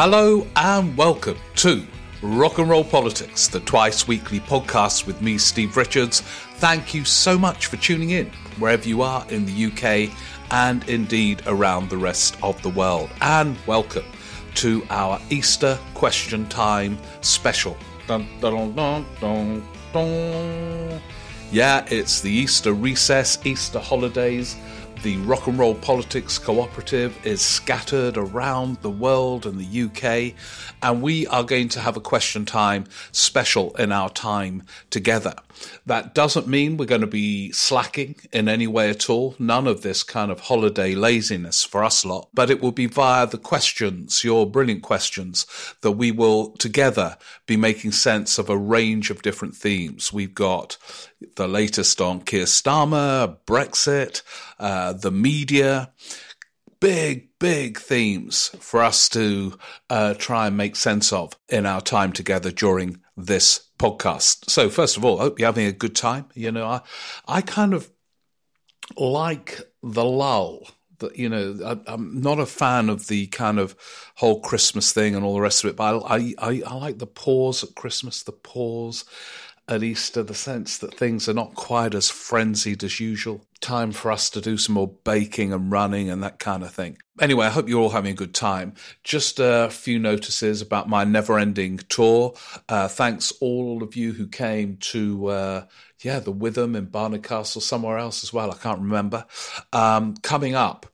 Hello and welcome to Rock and Roll Politics, the twice weekly podcast with me, Steve Richards. Thank you so much for tuning in, wherever you are in the UK and indeed around the rest of the world. And welcome to our Easter Question Time special. Dun, dun, dun, yeah, it's the Easter recess, Easter holidays the Rock and Roll Politics Cooperative is scattered around the world and the UK, and we are going to have a question time special in our time together. That doesn't mean we're going to be slacking in any way at all. None of this kind of holiday laziness for us lot, but it will be via the questions, your brilliant questions, that we will together be making sense of a range of different themes. We've got the latest on Keir Starmer, Brexit, uh, the media, big, big themes for us to uh, try and make sense of in our time together during this podcast. So, first of all, I hope you're having a good time. You know, I, I kind of like the lull. That you know, I, am not a fan of the kind of whole Christmas thing and all the rest of it, but I, I, I like the pause at Christmas, the pause at Easter, the sense that things are not quite as frenzied as usual. Time for us to do some more baking and running and that kind of thing. Anyway, I hope you're all having a good time. Just a few notices about my never ending tour. Uh, thanks all of you who came to, uh, yeah, the Witham in Barnard Castle, somewhere else as well. I can't remember. Um, coming up,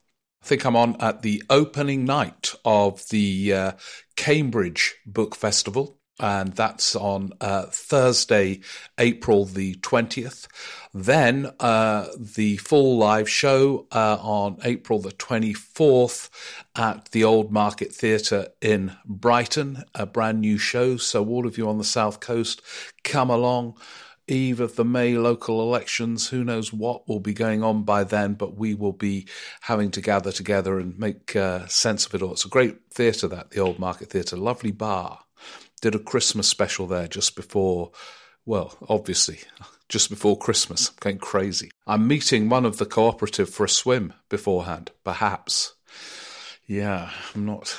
I think I'm on at the opening night of the uh, Cambridge Book Festival and that's on uh, Thursday, April the 20th. Then uh, the full live show uh, on April the 24th at the Old Market Theatre in Brighton, a brand new show. So, all of you on the South Coast, come along. Eve of the May local elections. Who knows what will be going on by then, but we will be having to gather together and make uh, sense of it all. It's a great theatre, that, the Old Market Theatre. Lovely bar did a Christmas special there just before, well, obviously, just before Christmas. I'm going crazy. I'm meeting one of the cooperative for a swim beforehand, perhaps. Yeah, I'm not.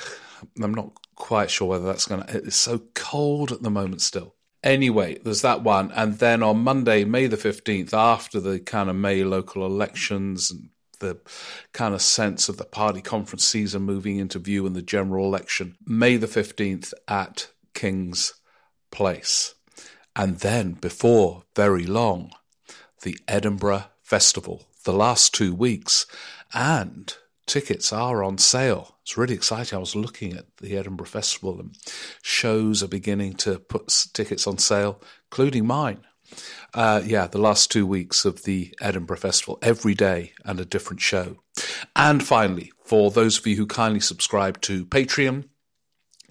I'm not quite sure whether that's going to. It's so cold at the moment still. Anyway, there's that one. And then on Monday, May the 15th, after the kind of May local elections and the kind of sense of the party conference season moving into view and the general election, May the 15th at King's Place. And then, before very long, the Edinburgh Festival, the last two weeks, and tickets are on sale. It's really exciting. I was looking at the Edinburgh Festival and shows are beginning to put tickets on sale, including mine. Uh, yeah, the last two weeks of the Edinburgh Festival, every day and a different show. And finally, for those of you who kindly subscribe to Patreon,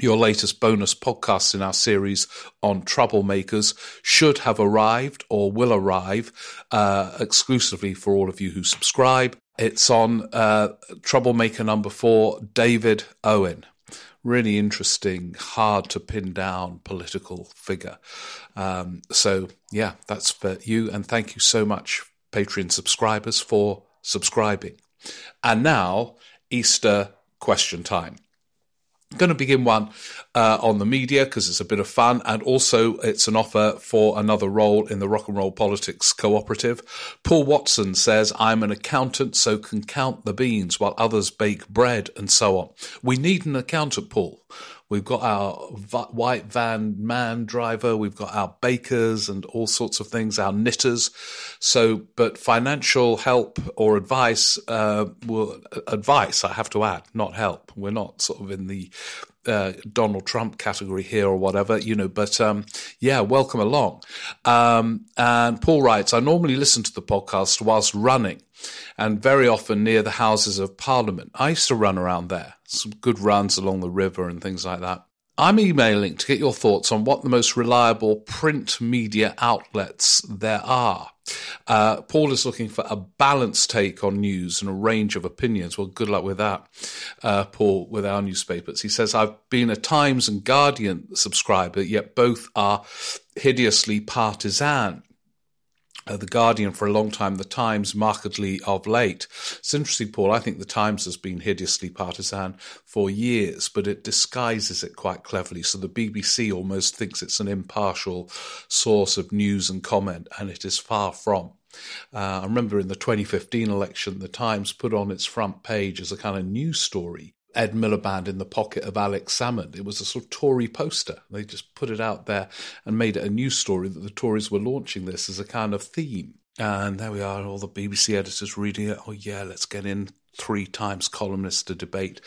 your latest bonus podcast in our series on troublemakers should have arrived or will arrive uh, exclusively for all of you who subscribe. It's on uh, troublemaker number four, David Owen. Really interesting, hard to pin down political figure. Um, so, yeah, that's for you. And thank you so much, Patreon subscribers, for subscribing. And now, Easter question time going to begin one uh, on the media because it's a bit of fun and also it's an offer for another role in the rock and roll politics cooperative. Paul watson says i'm an accountant so can count the beans while others bake bread and so on. We need an accountant paul We've got our white van man driver. We've got our bakers and all sorts of things, our knitters. So, but financial help or advice, uh, will, advice, I have to add, not help. We're not sort of in the uh, Donald Trump category here or whatever, you know, but um, yeah, welcome along. Um, and Paul writes, I normally listen to the podcast whilst running and very often near the Houses of Parliament. I used to run around there, some good runs along the river and things like that. I'm emailing to get your thoughts on what the most reliable print media outlets there are. Uh, Paul is looking for a balanced take on news and a range of opinions. Well, good luck with that, uh, Paul, with our newspapers. He says, I've been a Times and Guardian subscriber, yet both are hideously partisan uh, the Guardian for a long time, the Times markedly of late. It's interesting, Paul. I think the Times has been hideously partisan for years, but it disguises it quite cleverly. So the BBC almost thinks it's an impartial source of news and comment, and it is far from. Uh, I remember in the 2015 election, the Times put on its front page as a kind of news story Ed Miliband in the pocket of Alex Salmond. It was a sort of Tory poster. They just put it out there and made it a news story that the Tories were launching this as a kind of theme. And there we are, all the BBC editors reading it. Oh, yeah, let's get in three times columnists to debate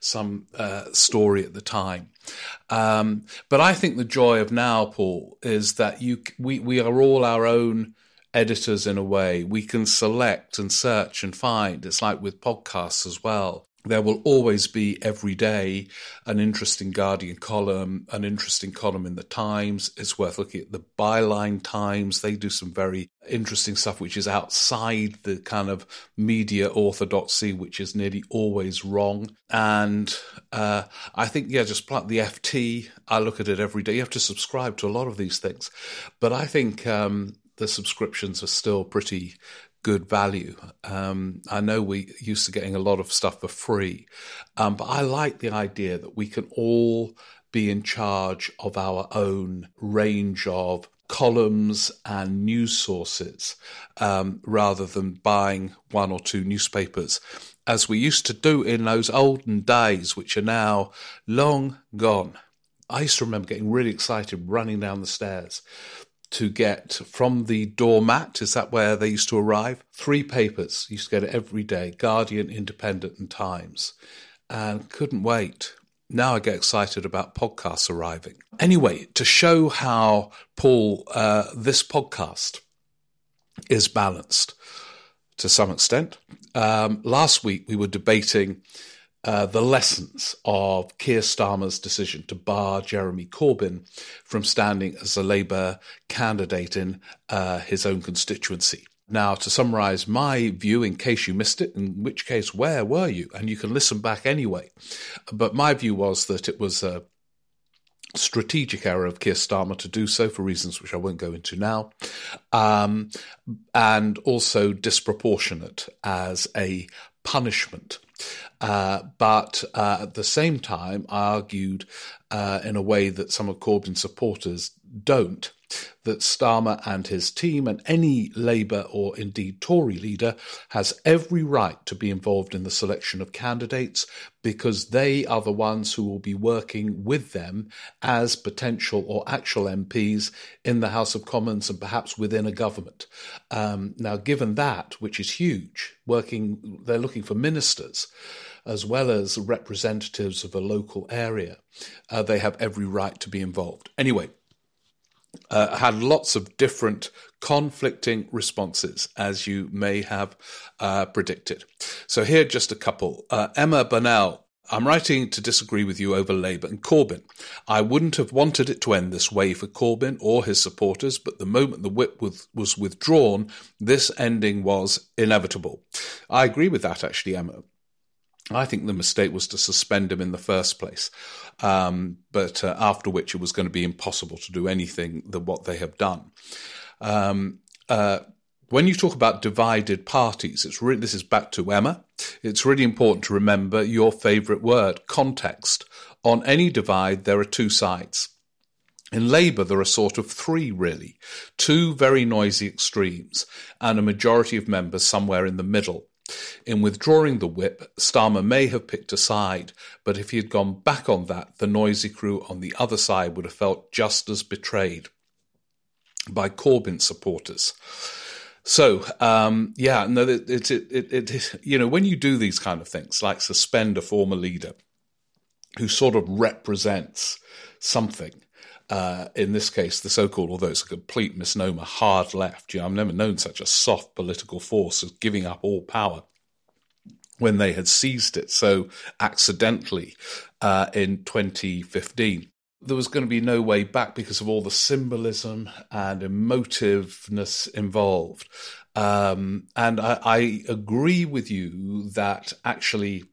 some uh, story at the time. Um, but I think the joy of now, Paul, is that you we we are all our own editors in a way. We can select and search and find. It's like with podcasts as well there will always be every day an interesting Guardian column, an interesting column in the Times. It's worth looking at the Byline Times. They do some very interesting stuff which is outside the kind of media orthodoxy, which is nearly always wrong. And uh, I think, yeah, just like the FT, I look at it every day. You have to subscribe to a lot of these things. But I think um, the subscriptions are still pretty good value. Um, I know we used to getting a lot of stuff for free, um, but I like the idea that we can all be in charge of our own range of columns and news sources um, rather than buying one or two newspapers as we used to do in those olden days, which are now long gone. I used to remember getting really excited running down the stairs to get from the doormat, is that where they used to arrive? Three papers, used to get it every day Guardian, Independent, and Times. And couldn't wait. Now I get excited about podcasts arriving. Anyway, to show how, Paul, uh, this podcast is balanced to some extent, um, last week we were debating uh, the lessons of Keir Starmer's decision to bar Jeremy Corbyn from standing as a Labour candidate in uh, his own constituency. Now, to summarise my view, in case you missed it, in which case, where were you? And you can listen back anyway. But my view was that it was a strategic error of Keir Starmer to do so for reasons which I won't go into now, um, and also disproportionate as a punishment. Uh, but uh, at the same time, I argued uh, in a way that some of Corbyn's supporters don't that Starmer and his team and any Labour or indeed Tory leader has every right to be involved in the selection of candidates because they are the ones who will be working with them as potential or actual MPs in the House of Commons and perhaps within a government. Um, now, given that, which is huge, working, they're looking for ministers as well as representatives of a local area. Uh, they have every right to be involved. Anyway, uh, had lots of different conflicting responses, as you may have uh, predicted. So here just a couple. Uh, Emma Burnell. I'm writing to disagree with you over Labour and Corbyn. I wouldn't have wanted it to end this way for Corbyn or his supporters, but the moment the whip was withdrawn, this ending was inevitable. I agree with that, actually, Emma. I think the mistake was to suspend him in the first place, um, but uh, after which it was going to be impossible to do anything than what they have done. Um, uh, when you talk about divided parties, it's re- this is back to Emma. It's really important to remember your favourite word, context. On any divide, there are two sides. In Labour, there are sort of three, really two very noisy extremes, and a majority of members somewhere in the middle. In withdrawing the whip, Starmer may have picked a side, but if he had gone back on that, the noisy crew on the other side would have felt just as betrayed by Corbyn supporters. So, um, yeah, no, it, it, it, it, you know, when you do these kind of things, like suspend a former leader, who sort of represents something. Uh, in this case, the so-called, although it's a complete misnomer, hard left. You know, I've never known such a soft political force as giving up all power when they had seized it so accidentally uh, in 2015. There was going to be no way back because of all the symbolism and emotiveness involved. Um, and I, I agree with you that actually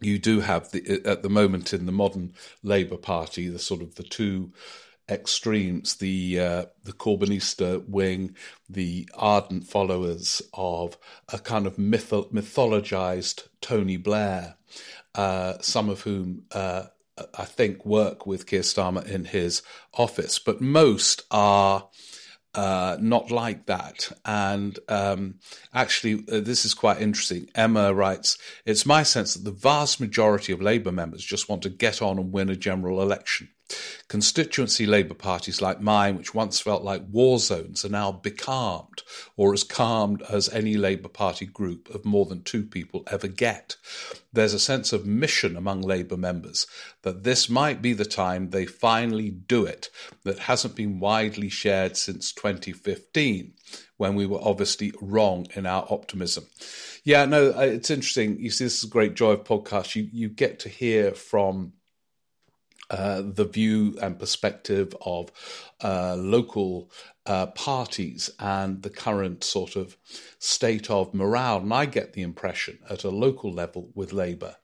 you do have the, at the moment in the modern Labour Party the sort of the two extremes the uh, the Corbynista wing, the ardent followers of a kind of mytho- mythologized Tony Blair, uh, some of whom uh, I think work with Keir Starmer in his office, but most are. Uh, not like that. And um, actually, uh, this is quite interesting. Emma writes It's my sense that the vast majority of Labour members just want to get on and win a general election. Constituency Labour parties like mine, which once felt like war zones, are now becalmed, or as calmed as any Labour Party group of more than two people ever get. There's a sense of mission among Labour members that this might be the time they finally do it that hasn't been widely shared since 2015 when we were obviously wrong in our optimism. Yeah, no, uh, it's interesting. You see, this is a great joy of podcast. You you get to hear from uh, the view and perspective of uh, local uh, parties and the current sort of state of morale. And I get the impression at a local level with Labour.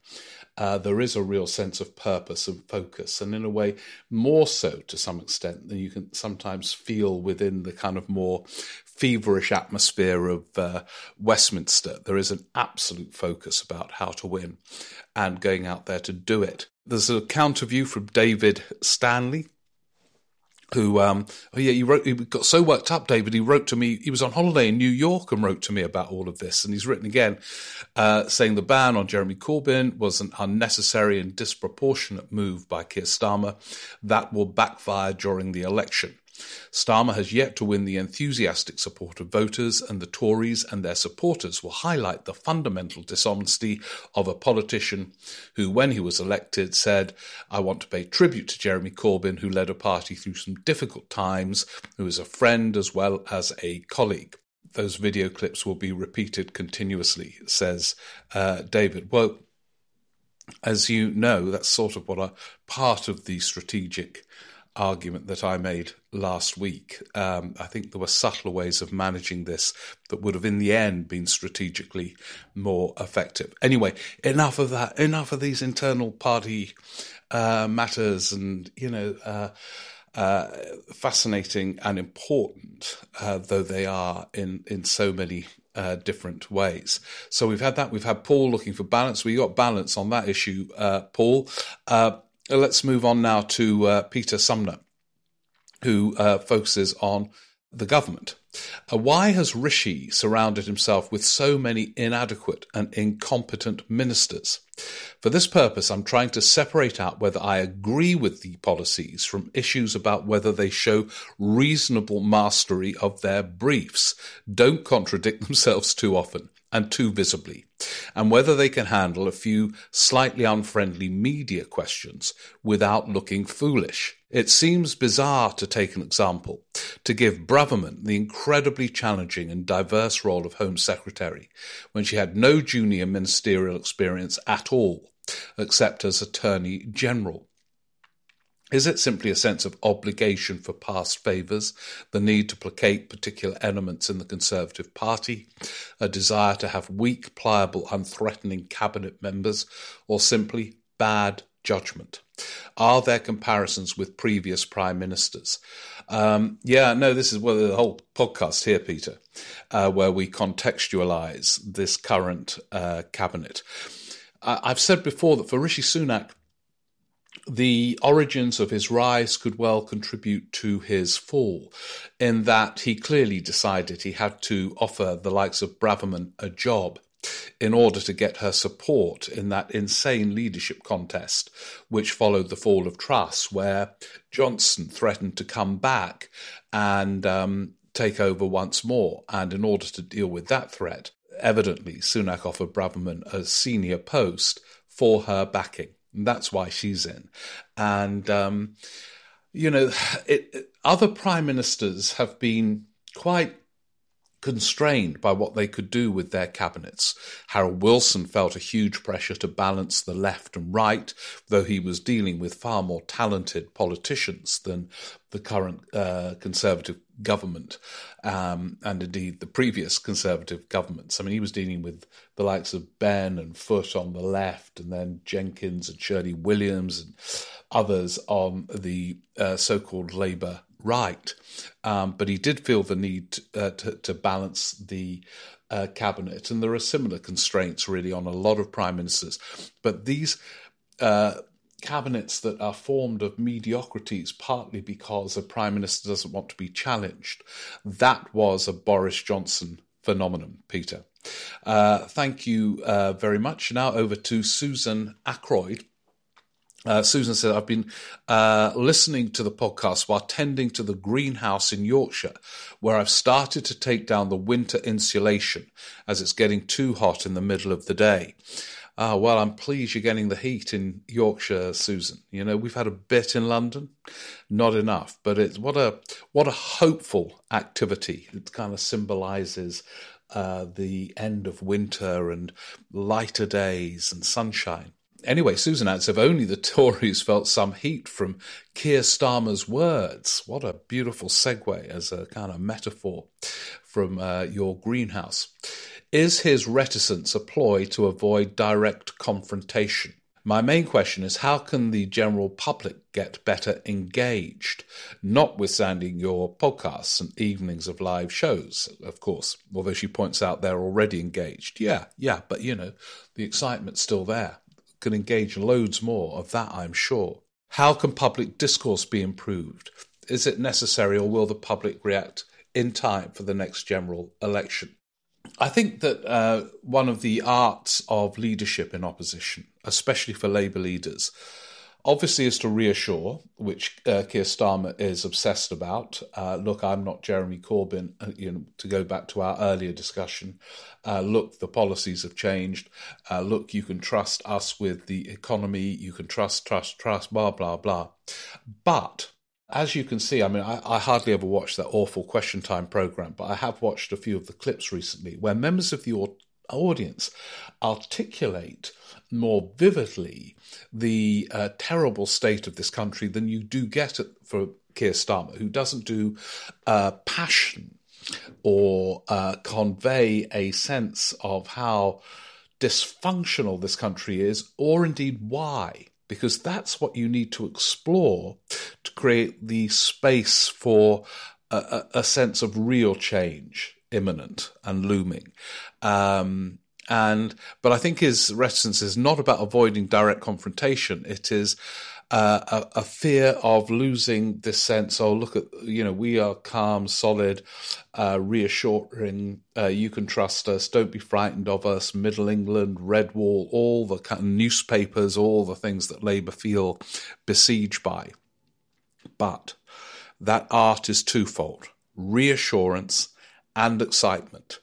Uh, there is a real sense of purpose and focus, and in a way, more so to some extent than you can sometimes feel within the kind of more feverish atmosphere of uh, Westminster. There is an absolute focus about how to win and going out there to do it. There's a counter view from David Stanley, who um, oh yeah he wrote he got so worked up david he wrote to me he was on holiday in new york and wrote to me about all of this. And he's written again uh, saying the ban on jeremy corbyn was an unnecessary and disproportionate move by keir starmer that will backfire during the election Starmer has yet to win the enthusiastic support of voters, and the Tories and their supporters will highlight the fundamental dishonesty of a politician who, when he was elected, said, I want to pay tribute to Jeremy Corbyn, who led a party through some difficult times, who is a friend as well as a colleague those video clips will be repeated continuously, says uh, David. Well, as you know, that's sort of what a part of the strategic argument that I made last week. Um, I think there were subtler ways of managing this that would have, in the end, been strategically more effective. Anyway, enough of that. Enough of these internal party uh, matters, and you know. Uh, uh, fascinating and important, uh, though they are in, in so many uh, different ways. So we've had that. We've had Paul looking for balance. We got balance on that issue, uh, Paul. Uh, let's move on now to uh, Peter Sumner, who uh, focuses on the government. Uh, why has Rishi surrounded himself with so many inadequate and incompetent ministers? For this purpose, I'm trying to separate out whether I agree with the policies from issues about whether they show reasonable mastery of their briefs, don't contradict themselves too often, and too visibly, and whether they can handle a few slightly unfriendly media questions without looking foolish. It seems bizarre to take an example, to give Braverman the incredibly challenging and diverse role of Home Secretary when she had no junior ministerial experience at all, except as Attorney General. Is it simply a sense of obligation for past favours, the need to placate particular elements in the Conservative Party, a desire to have weak, pliable, unthreatening cabinet members, or simply bad judgment? Are there comparisons with previous prime ministers? Um, yeah, no, this is well, the whole podcast here, Peter, uh, where we contextualise this current uh, cabinet. I've said before that for Rishi Sunak, the origins of his rise could well contribute to his fall, in that he clearly decided he had to offer the likes of Braverman a job in order to get her support in that insane leadership contest which followed the fall of Truss, where Johnson threatened to come back and um, take over once more. And in order to deal with that threat, evidently Sunak offered Braverman a senior post for her backing. That's why she's in. And, um, you know, it, it, other prime ministers have been quite constrained by what they could do with their cabinets. Harold Wilson felt a huge pressure to balance the left and right, though he was dealing with far more talented politicians than the current uh, Conservative government um, and indeed the previous Conservative governments. I mean, he was dealing with the likes of Benn and Foot on the left, and then Jenkins and Shirley Williams and others on the uh, so called Labour right. Um, but he did feel the need uh, to, to, balance the uh, cabinet, and there are similar constraints really on a lot of prime ministers. But these uh, cabinets that are formed of mediocrities, partly because a prime minister doesn't want to be challenged, that was a Boris Johnson phenomenon, Peter. Uh, thank you uh, very much. Now over to Susan Ackroyd uh, Susan said, I've been uh, listening to the podcast while tending to the greenhouse in Yorkshire, where I've started to take down the winter insulation as it's getting too hot in the middle of the day. Uh, well, I'm pleased you're getting the heat in Yorkshire, Susan. You know, we've had a bit in London, not enough, but it's what a what a hopeful activity. It kind of symbolises uh, the end of winter and lighter days and sunshine. Anyway, Susan adds, if only the Tories felt some heat from Keir Starmer's words. What a beautiful segue as a kind of metaphor from uh, your greenhouse. Is his reticence a ploy to avoid direct confrontation? My main question is how can the general public get better engaged, notwithstanding your podcasts and evenings of live shows, of course, although she points out they're already engaged. Yeah, yeah, but you know, the excitement's still there can engage loads more of that, I'm sure. How can public discourse be improved? Is it necessary, or will the public react in time for the next general election? I think that uh, one of the arts of leadership in opposition, especially for Labour leaders, obviously is to reassure, which uh, Keir Starmer is obsessed about. Uh, look, I'm not Jeremy Corbyn. Uh, you know, to go back to our earlier discussion, uh, look, the policies have changed. Uh, look, you can trust us with the economy. You can trust, trust, trust. Blah blah blah. But as you can see, I mean, I, I, hardly ever watch that awful Question Time program, but I have watched a few of the clips recently where members of the audience articulate more vividly the uh, terrible state of this country than you do get for Keir Starmer, who doesn't do uh, passion or uh, convey a sense of how dysfunctional this country is, or indeed why. Because that's what you need to explore to create the space for a, a sense of real change imminent and looming. Um, and but I think his reticence is not about avoiding direct confrontation. It is a, a, fear of losing this sense. Oh, look at you know we are calm, solid, uh, reassuring. Uh, you can trust us. Don't be frightened of us. Middle England, Red Wall, all the kind of newspapers, all the things that Labour feel besieged by. But that art is twofold: reassurance and excitement.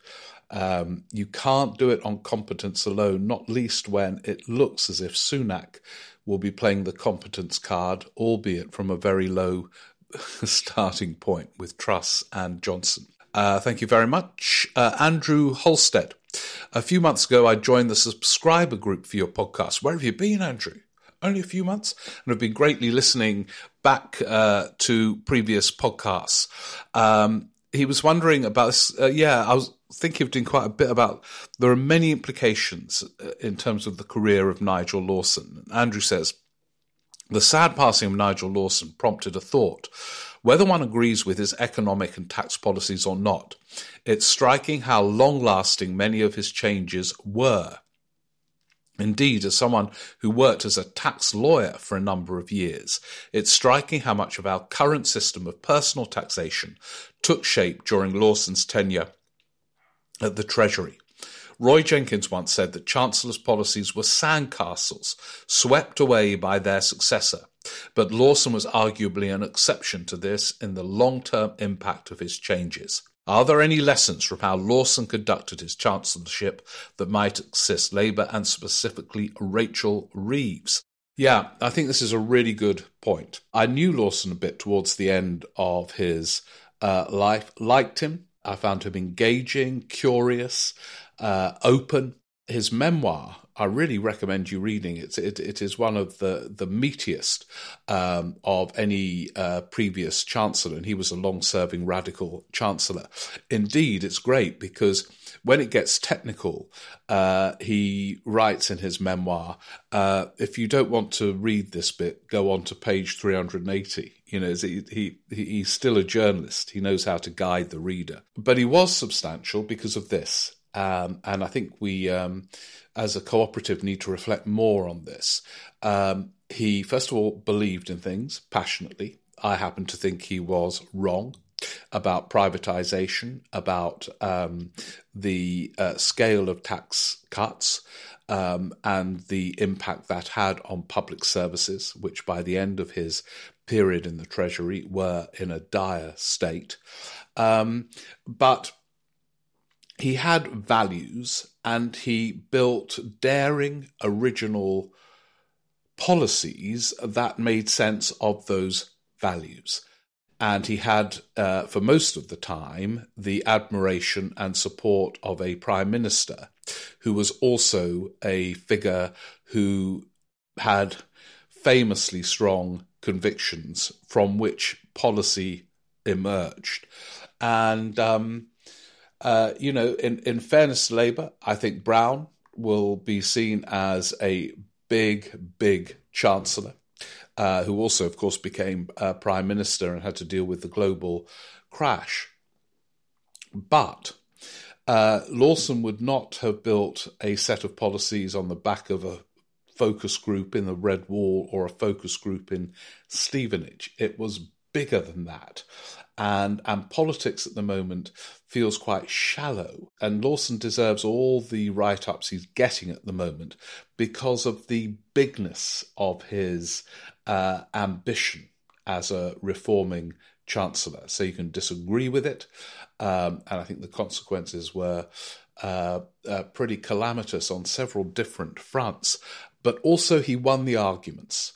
Um, you can't do it on competence alone, not least when it looks as if Sunak will be playing the competence card, albeit from a very low starting point with Truss and Johnson. Uh, thank you very much. Uh, Andrew Holstead. A few months ago, I joined the subscriber group for your podcast. Where have you been, Andrew? Only a few months, and have been greatly listening back uh, to previous podcasts. Um, he was wondering about. Uh, yeah, I was thinking of doing quite a bit about. There are many implications uh, in terms of the career of Nigel Lawson. Andrew says the sad passing of Nigel Lawson prompted a thought. Whether one agrees with his economic and tax policies or not, it's striking how long lasting many of his changes were. Indeed, as someone who worked as a tax lawyer for a number of years, it's striking how much of our current system of personal taxation took shape during Lawson's tenure at the Treasury. Roy Jenkins once said that Chancellor's policies were sandcastles swept away by their successor, but Lawson was arguably an exception to this in the long term impact of his changes. Are there any lessons from how Lawson conducted his chancellorship that might assist Labour and specifically Rachel Reeves? Yeah, I think this is a really good point. I knew Lawson a bit towards the end of his uh, life, liked him. I found him engaging, curious, uh, open. His memoir, I really recommend you reading. It's, it, it is one of the, the meatiest um, of any uh, previous chancellor, and he was a long serving radical chancellor. Indeed, it's great because when it gets technical, uh, he writes in his memoir uh, if you don't want to read this bit, go on to page 380. You know, he, he, he's still a journalist. He knows how to guide the reader. But he was substantial because of this. Um, and I think we, um, as a cooperative, need to reflect more on this. Um, he, first of all, believed in things passionately. I happen to think he was wrong about privatization, about um, the uh, scale of tax cuts. Um, and the impact that had on public services, which by the end of his period in the Treasury were in a dire state. Um, but he had values and he built daring, original policies that made sense of those values. And he had, uh, for most of the time, the admiration and support of a prime minister who was also a figure who had famously strong convictions from which policy emerged. And um, uh, you know, in, in fairness to Labour, I think Brown will be seen as a big, big chancellor, uh, who also, of course, became uh, prime minister and had to deal with the global crash. But uh, Lawson would not have built a set of policies on the back of a focus group in the Red Wall or a focus group in Stevenage. It was bigger than that and and politics at the moment feels quite shallow. And Lawson deserves all the write ups he's getting at the moment because of the bigness of his uh, ambition as a reforming chancellor. So you can disagree with it, um, and I think the consequences were. Uh, uh, pretty calamitous on several different fronts, but also he won the arguments.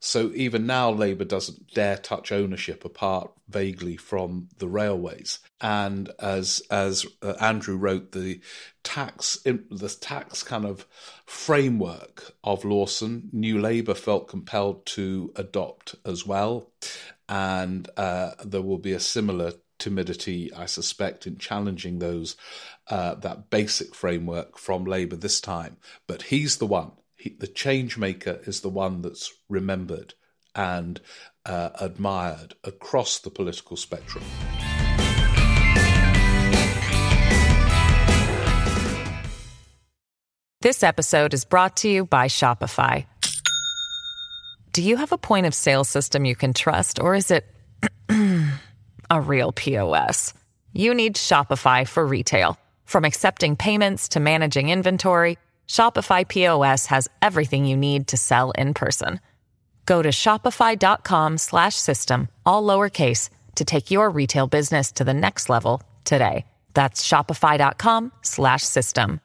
So even now, Labour doesn't dare touch ownership apart vaguely from the railways. And as as uh, Andrew wrote, the tax the tax kind of framework of Lawson, New Labour felt compelled to adopt as well, and uh, there will be a similar timidity, I suspect, in challenging those uh, that basic framework from Labour this time. But he's the one he, the change maker is the one that's remembered and uh, admired across the political spectrum. This episode is brought to you by Shopify. Do you have a point of sale system you can trust, or is it a real POS? You need Shopify for retail. From accepting payments to managing inventory, Shopify POS has everything you need to sell in person. Go to shopify.com/system all lowercase to take your retail business to the next level today. That's shopify.com/system.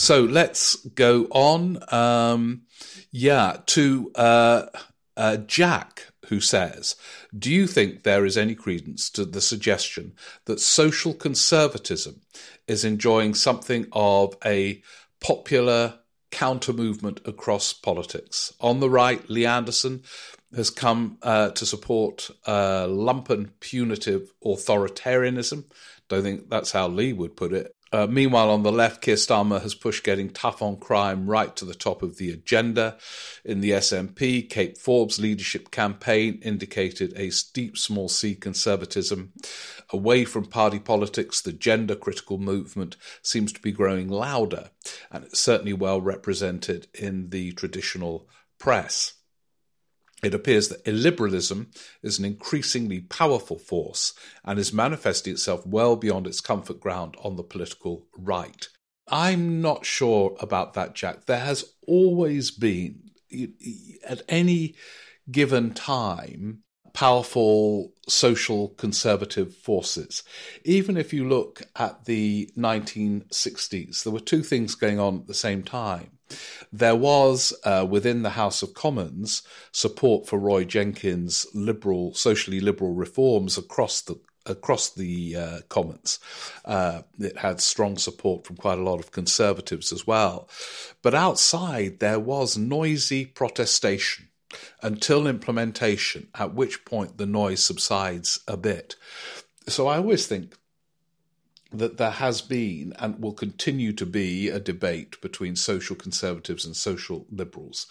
So let's go on. Um, yeah, to uh, uh, Jack who says, Do you think there is any credence to the suggestion that social conservatism is enjoying something of a popular counter movement across politics? On the right, Lee Anderson has come uh, to support uh, lumpen punitive authoritarianism. Don't think that's how Lee would put it. Uh, meanwhile, on the left, Keir Starmer has pushed getting tough on crime right to the top of the agenda. In the SNP, Kate Forbes' leadership campaign indicated a steep small c conservatism. Away from party politics, the gender critical movement seems to be growing louder, and it's certainly well represented in the traditional press it appears that illiberalism is an increasingly powerful force and is manifesting itself well beyond its comfort ground on the political right. I'm not sure about that, Jack. There has always been, at any given time, powerful social conservative forces. Even if you look at the 1960s, there were two things going on at the same time. There was uh, within the House of Commons support for Roy Jenkins' liberal, socially liberal reforms across the across the uh, Commons. Uh, it had strong support from quite a lot of conservatives as well. But outside, there was noisy protestation until implementation, at which point the noise subsides a bit. So I always think that there has been and will continue to be a debate between social conservatives and social liberals.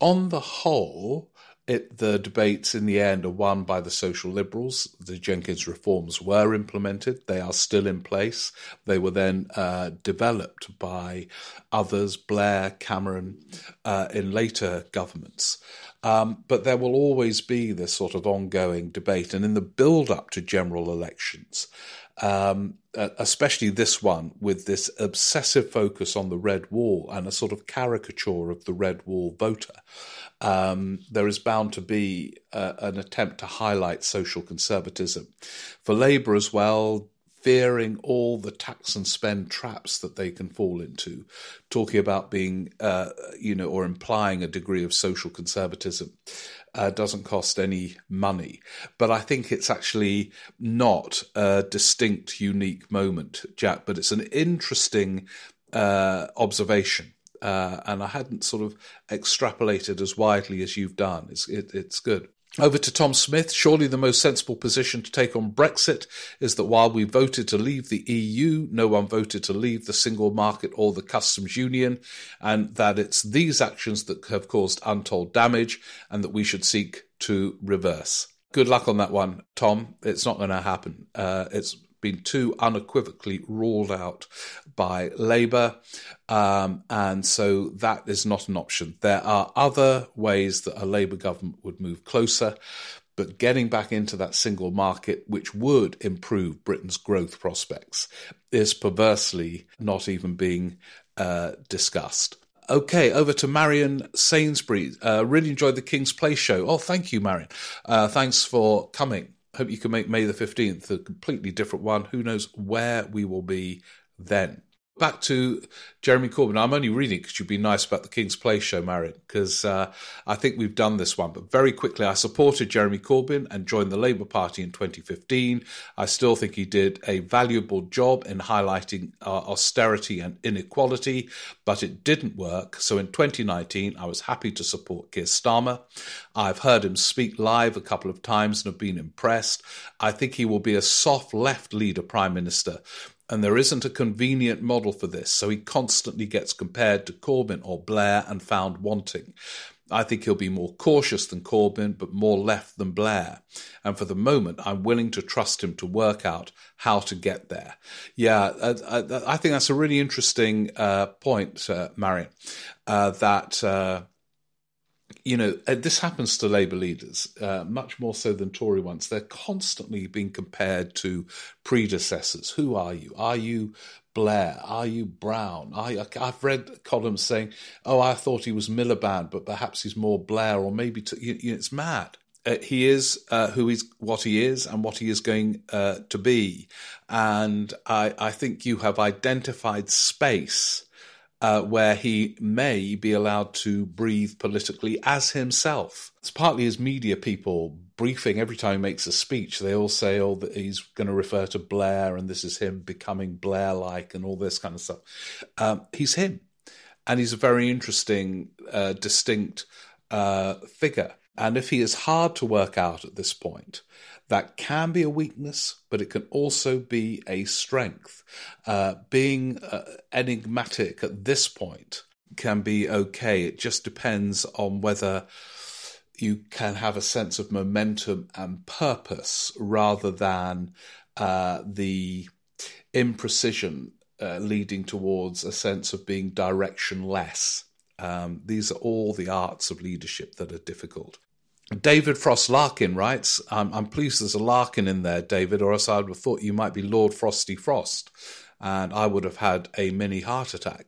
On the whole, it, the debates in the end are won by the social liberals. The Jenkins reforms were implemented. They are still in place. They were then uh, developed by others, Blair, Cameron, uh, in later governments. Um, but there will always be this sort of ongoing debate. And in the build up to general elections, um, especially this one with this obsessive focus on the red wall and a sort of caricature of the red wall voter, um, there is bound to be uh, an attempt to highlight social conservatism. For Labour as well, fearing all the tax and spend traps that they can fall into, talking about being, uh, you know, or implying a degree of social conservatism. Uh, doesn't cost any money. But I think it's actually not a distinct, unique moment, Jack, but it's an interesting uh, observation. Uh, and I hadn't sort of extrapolated as widely as you've done. It's, it, it's good. Over to Tom Smith. Surely the most sensible position to take on Brexit is that while we voted to leave the EU, no one voted to leave the single market or the customs union, and that it's these actions that have caused untold damage and that we should seek to reverse. Good luck on that one, Tom. It's not going to happen. Uh, it's been too unequivocally ruled out by Labour, um, and so that is not an option. There are other ways that a Labour government would move closer, but getting back into that single market, which would improve Britain's growth prospects, is perversely not even being uh, discussed. Okay, over to Marion Sainsbury. Uh, really enjoyed the King's Place show. Oh, thank you, Marion. Uh, thanks for coming hope you can make May the 15th a completely different one. Who knows where we will be then? Back to Jeremy Corbyn. I'm only reading because you'd be nice about the King's Place show, Marion, because uh, I think we've done this one. But very quickly, I supported Jeremy Corbyn and joined the Labour Party in 2015. I still think he did a valuable job in highlighting uh, austerity and inequality, but it didn't work. So in 2019, I was happy to support Keir Starmer. I've heard him speak live a couple of times and have been impressed. I think he will be a soft left leader prime minister and there isn't a convenient model for this, so he constantly gets compared to Corbyn or Blair and found wanting. I think he'll be more cautious than Corbyn, but more left than Blair. And for the moment, I'm willing to trust him to work out how to get there. Yeah, I, I, I think that's a really interesting uh, point, uh, Marion, uh, that uh, you know, uh, this happens to Labour leaders uh, much more so than Tory ones. They're constantly being compared to predecessors. Who are you? Are you Blair? Are you Brown? I, have read columns saying, "Oh, I thought he was Miliband, but perhaps he's more Blair, or maybe to, you, you know, it's mad." Uh, he is uh, who he's what he is and what he is going uh, to be, and I, I think you have identified space uh, where he may be allowed to breathe politically as himself. It's partly his media people briefing every time he makes a speech. They all say, "Oh, that he's going to refer to Blair, and this is him becoming Blair-like, and all this kind of stuff." Um, he's him, and he's a very interesting, uh, distinct uh, figure. And if he is hard to work out at this point, that can be a weakness, but it can also be a strength. Uh, being uh, enigmatic at this point can be okay. It just depends on whether you can have a sense of momentum and purpose rather than uh, the imprecision uh, leading towards a sense of being directionless. Um, these are all the arts of leadership that are difficult. David Frost Larkin writes, I'm, I'm, pleased there's a Larkin in there, David, or else I would have thought you might be Lord Frosty Frost. And I would have had a mini heart attack.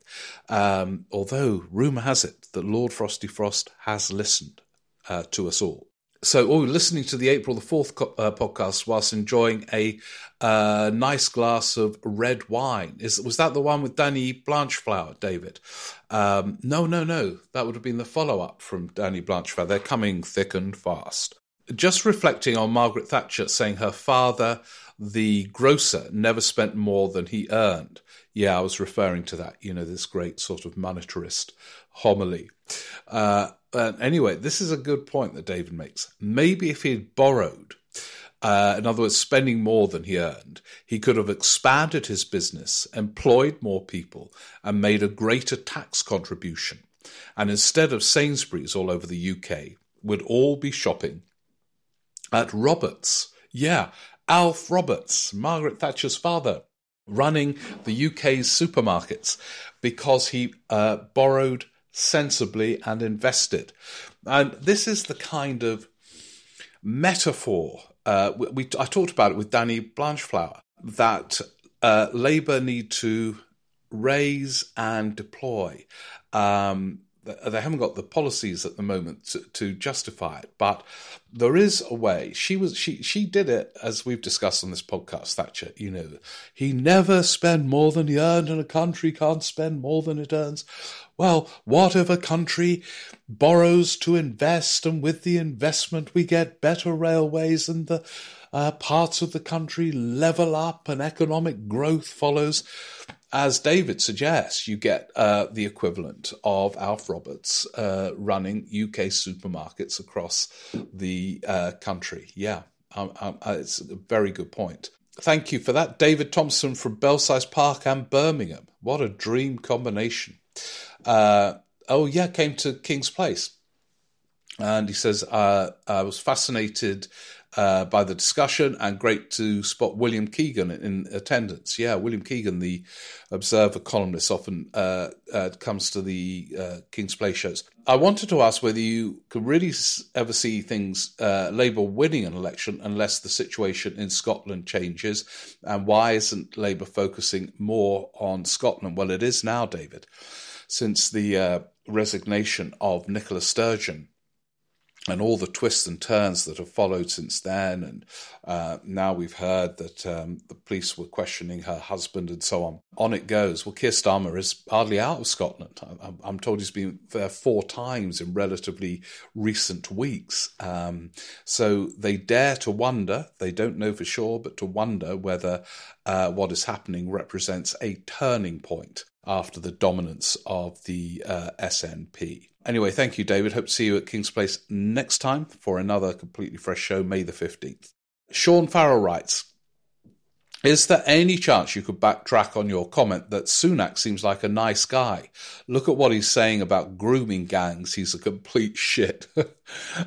Um, although rumour has it that Lord Frosty Frost has listened uh, to us all. So, oh, listening to the April the 4th co- uh, podcast whilst enjoying a uh, nice glass of red wine. Is Was that the one with Danny Blanchflower, David? Um, no, no, no. That would have been the follow up from Danny Blanchflower. They're coming thick and fast. Just reflecting on Margaret Thatcher saying her father, the grocer, never spent more than he earned. Yeah, I was referring to that, you know, this great sort of monetarist homily. Uh, anyway, this is a good point that David makes. Maybe if he had borrowed, uh, in other words, spending more than he earned, he could have expanded his business, employed more people, and made a greater tax contribution. And instead of Sainsbury's all over the UK, would all be shopping at Roberts. Yeah, Alf Roberts, Margaret Thatcher's father, running the UK's supermarkets because he uh, borrowed sensibly and invested. And this is the kind of metaphor uh, we, we, I talked about it with Danny Blanchflower that uh, Labour need to raise and deploy um, they haven't got the policies at the moment to, to, justify it, but there is a way. She was she she did it as we've discussed on this podcast. Thatcher, you know, he never spent more than he earned, and a country can't spend more than it earns. Well, what if a country borrows to invest, and with the investment we get better railways, and the uh, parts of the country level up, and economic growth follows? As David suggests, you get uh, the equivalent of Alf Roberts uh, running UK supermarkets across the uh, country. Yeah, um, um, uh, it's a very good point. Thank you for that, David Thompson from Belsize Park and Birmingham. What a dream combination. Uh, oh, yeah, came to King's Place. And he says, uh, I was fascinated uh, by the discussion and great to spot William Keegan in attendance. Yeah, William Keegan, the Observer columnist, often uh, uh, comes to the uh, King's Place shows. I wanted to ask whether you could really ever see things, uh, Labour winning an election unless the situation in Scotland changes, and why isn't Labour focusing more on Scotland? Well, it is now, David, since the uh, resignation of Nicola Sturgeon and all the twists and turns that have followed since then. And uh, now we've heard that um, the police were questioning her husband and so on. On it goes. Well, Keir Starmer is hardly out of Scotland. I, am told he's been there four times in relatively recent weeks. Um, so they dare to wonder, they don't know for sure, but to wonder whether uh, what is happening represents a turning point after the dominance of the uh, SNP. Anyway, thank you, David. Hope to see you at King's Place next time for another completely fresh show, May the 15th. Sean Farrell writes Is there any chance you could backtrack on your comment that Sunak seems like a nice guy? Look at what he's saying about grooming gangs. He's a complete shit.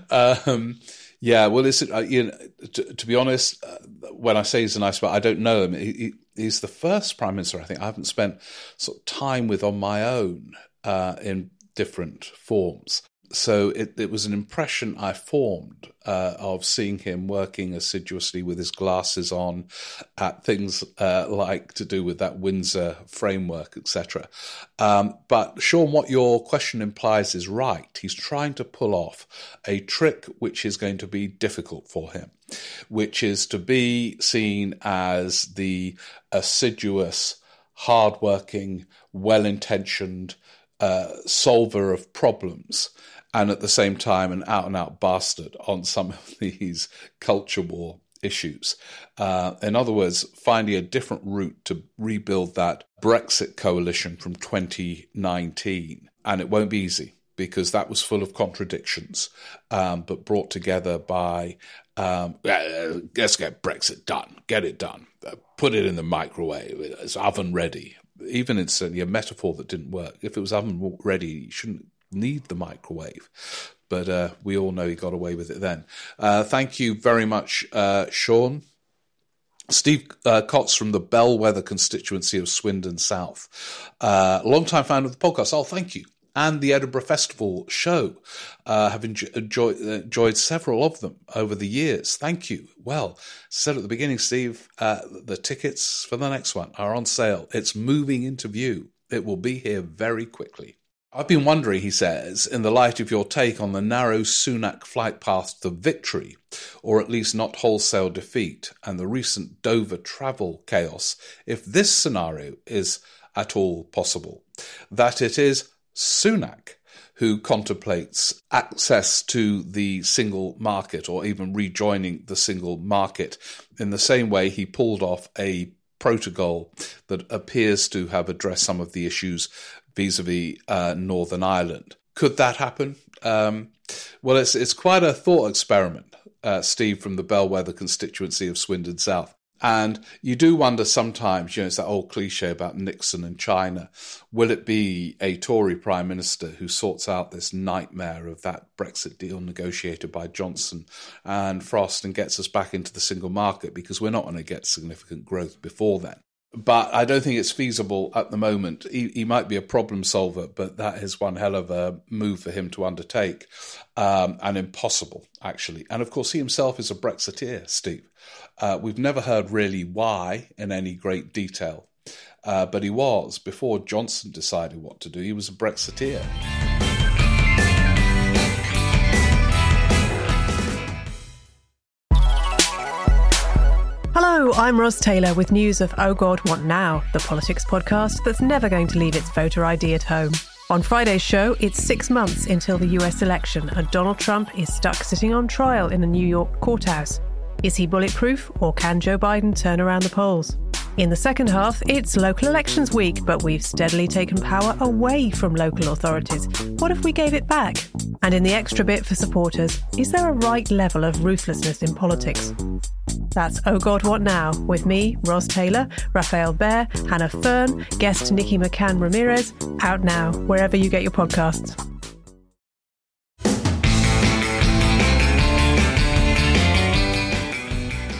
um, yeah, well, is it, uh, you know, to, to, be honest, uh, when I say he's a nice guy, I don't know him. He, he, he's the first prime minister I think I haven't spent sort of time with on my own uh, in different forms. So it, it was an impression I formed uh, of seeing him working assiduously with his glasses on at things uh, like to do with that Windsor framework, etc. Um, but Sean, what your question implies is right. He's trying to pull off a trick which is going to be difficult for him, which is to be seen as the assiduous, hardworking, well-intentioned uh, solver of problems and at the same time an out and out bastard on some of these culture war issues. Uh, in other words, finding a different route to rebuild that Brexit coalition from 2019. And it won't be easy because that was full of contradictions, um, but brought together by um, let's get Brexit done, get it done, uh, put it in the microwave, it's oven ready, even it's certainly a metaphor that didn't work. If it was oven ready, you shouldn't need the microwave. But uh, we all know he got away with it then. Uh, thank you very much, uh, Sean. Steve uh, from the Bellwether constituency of Swindon South, uh, long-time fan of the podcast. Oh, thank you and the Edinburgh Festival show. Uh, have enjoyed, enjoyed, several of them over the years. Thank you. Well, said at the beginning, Steve, uh, the tickets for the next one are on sale. It's moving into view. It will be here very quickly. I've been wondering, he says, in the light of your take on the narrow Sunak flight path to victory, or at least not wholesale defeat, and the recent Dover travel chaos, if this scenario is at all possible. That it is Sunak who contemplates access to the single market or even rejoining the single market in the same way he pulled off a protocol that appears to have addressed some of the issues vis-a-vis uh, Northern Ireland. Could that happen? Um, well, it's it's quite a thought experiment, uh, Steve, from the Bellwether constituency of Swindon South. And you do wonder sometimes, you know, it's that old cliche about Nixon and China. Will it be a Tory prime minister who sorts out this nightmare of that Brexit deal negotiated by Johnson and Frost and gets us back into the single market because we're not going to get significant growth before then? But I don't think it's feasible at the moment. He, he, might be a problem solver, but that is one hell of a move for him to undertake, um, and impossible actually. And of course, he himself is a Brexiteer, Steve. Uh, we've never heard really why in any great detail, uh, but he was before Johnson decided what to do. He was a Brexiteer. I'm Ros Taylor with news of Oh God, What Now, the politics podcast that's never going to leave its voter ID at home. On Friday's show, it's six months until the US election, and Donald Trump is stuck sitting on trial in a New York courthouse. Is he bulletproof, or can Joe Biden turn around the polls? In the second half, it's local elections week, but we've steadily taken power away from local authorities. What if we gave it back? And in the extra bit for supporters, is there a right level of ruthlessness in politics? That's Oh God, What Now? with me, Ros Taylor, Rafael Behr, Hannah Fearn, guest Nikki McCann Ramirez, out now, wherever you get your podcasts.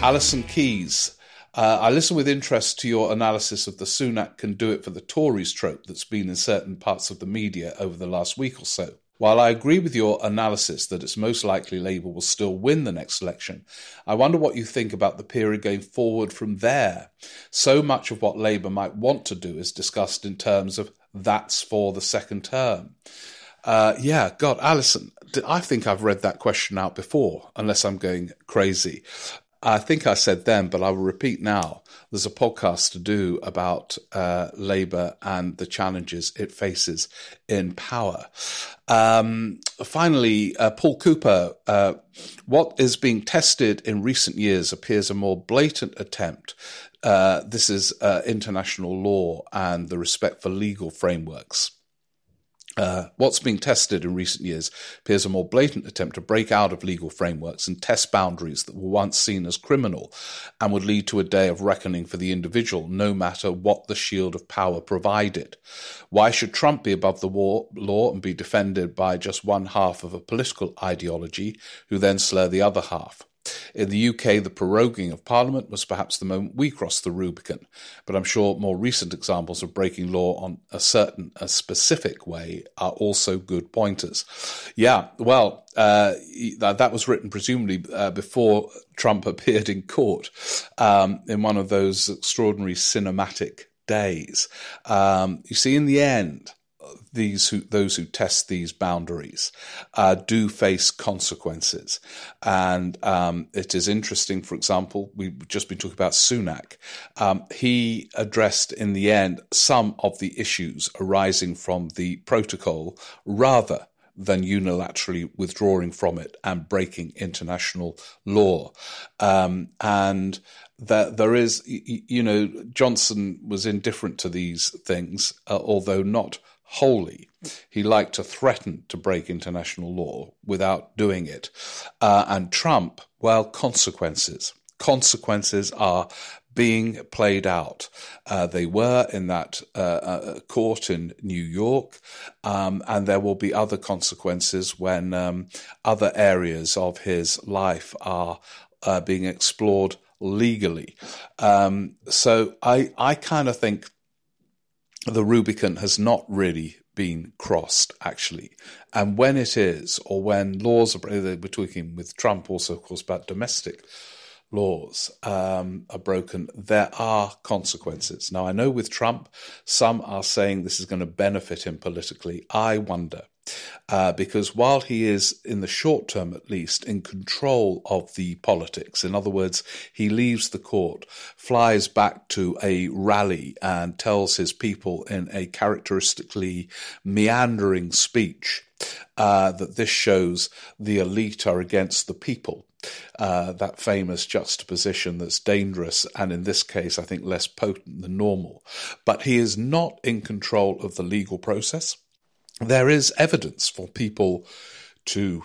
Alison Keys. Uh, I listen with interest to your analysis of the Sunak can do it for the Tories trope that's been in certain parts of the media over the last week or so. While I agree with your analysis that it's most likely Labour will still win the next election, I wonder what you think about the period going forward from there. So much of what Labour might want to do is discussed in terms of that's for the second term. Uh, yeah, God, Alison, I think I've read that question out before, unless I'm going crazy. I think I said then, but I will repeat now. There's a podcast to do about uh, Labour and the challenges it faces in power. Um, finally, uh, Paul Cooper, uh, what is being tested in recent years appears a more blatant attempt. Uh, this is uh, international law and the respect for legal frameworks. Uh, what's being tested in recent years appears a more blatant attempt to break out of legal frameworks and test boundaries that were once seen as criminal and would lead to a day of reckoning for the individual, no matter what the shield of power provided. Why should Trump be above the war, law and be defended by just one half of a political ideology who then slur the other half? In the UK, the proroguing of Parliament was perhaps the moment we crossed the Rubicon, but I'm sure more recent examples of breaking law on a certain, a specific way are also good pointers. Yeah, well, uh, that was written presumably uh, before Trump appeared in court um, in one of those extraordinary cinematic days. Um, you see, in the end, these who those who test these boundaries uh, do face consequences, and um, it is interesting. For example, we've just been talking about Sunak. Um, he addressed in the end some of the issues arising from the protocol, rather than unilaterally withdrawing from it and breaking international law. Um, and that there is, you know, Johnson was indifferent to these things, uh, although not wholly. He liked to threaten to break international law without doing it. Uh, and Trump, well, consequences. Consequences are being played out. Uh, they were in that uh, uh, court in New York, um, and there will be other consequences when um, other areas of his life are uh, being explored legally. Um, so I, I kind of think the Rubicon has not really been crossed, actually. And when it is, or when laws are, we're talking with Trump also, of course, about domestic laws um, are broken, there are consequences. Now, I know with Trump, some are saying this is going to benefit him politically. I wonder. Uh, because while he is, in the short term at least, in control of the politics, in other words, he leaves the court, flies back to a rally, and tells his people in a characteristically meandering speech uh, that this shows the elite are against the people. Uh, that famous juxtaposition that's dangerous and in this case I think less potent than normal. But he is not in control of the legal process. There is evidence for people to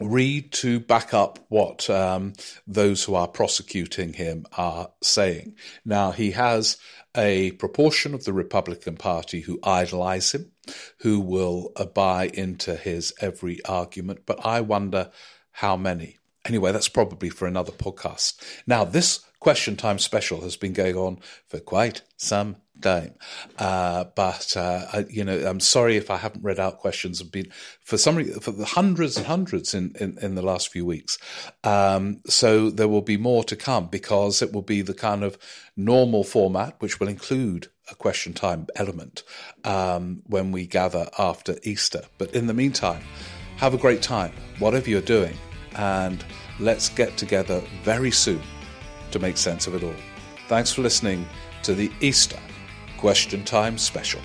read to back up what um, those who are prosecuting him are saying. Now, he has a proportion of the Republican Party who idolize him, who will uh, buy into his every argument, but I wonder how many. Anyway, that's probably for another podcast. Now, this question time special has been going on for quite some time. Uh, but, uh, I, you know, I'm sorry if I haven't read out questions. Have been for some reason, for the hundreds and hundreds in, in, in the last few weeks. Um, so there will be more to come because it will be the kind of normal format, which will include a question time element um, when we gather after Easter. But in the meantime, have a great time, whatever you're doing, and let's get together very soon to make sense of it all. Thanks for listening to the Easter Question Time Special.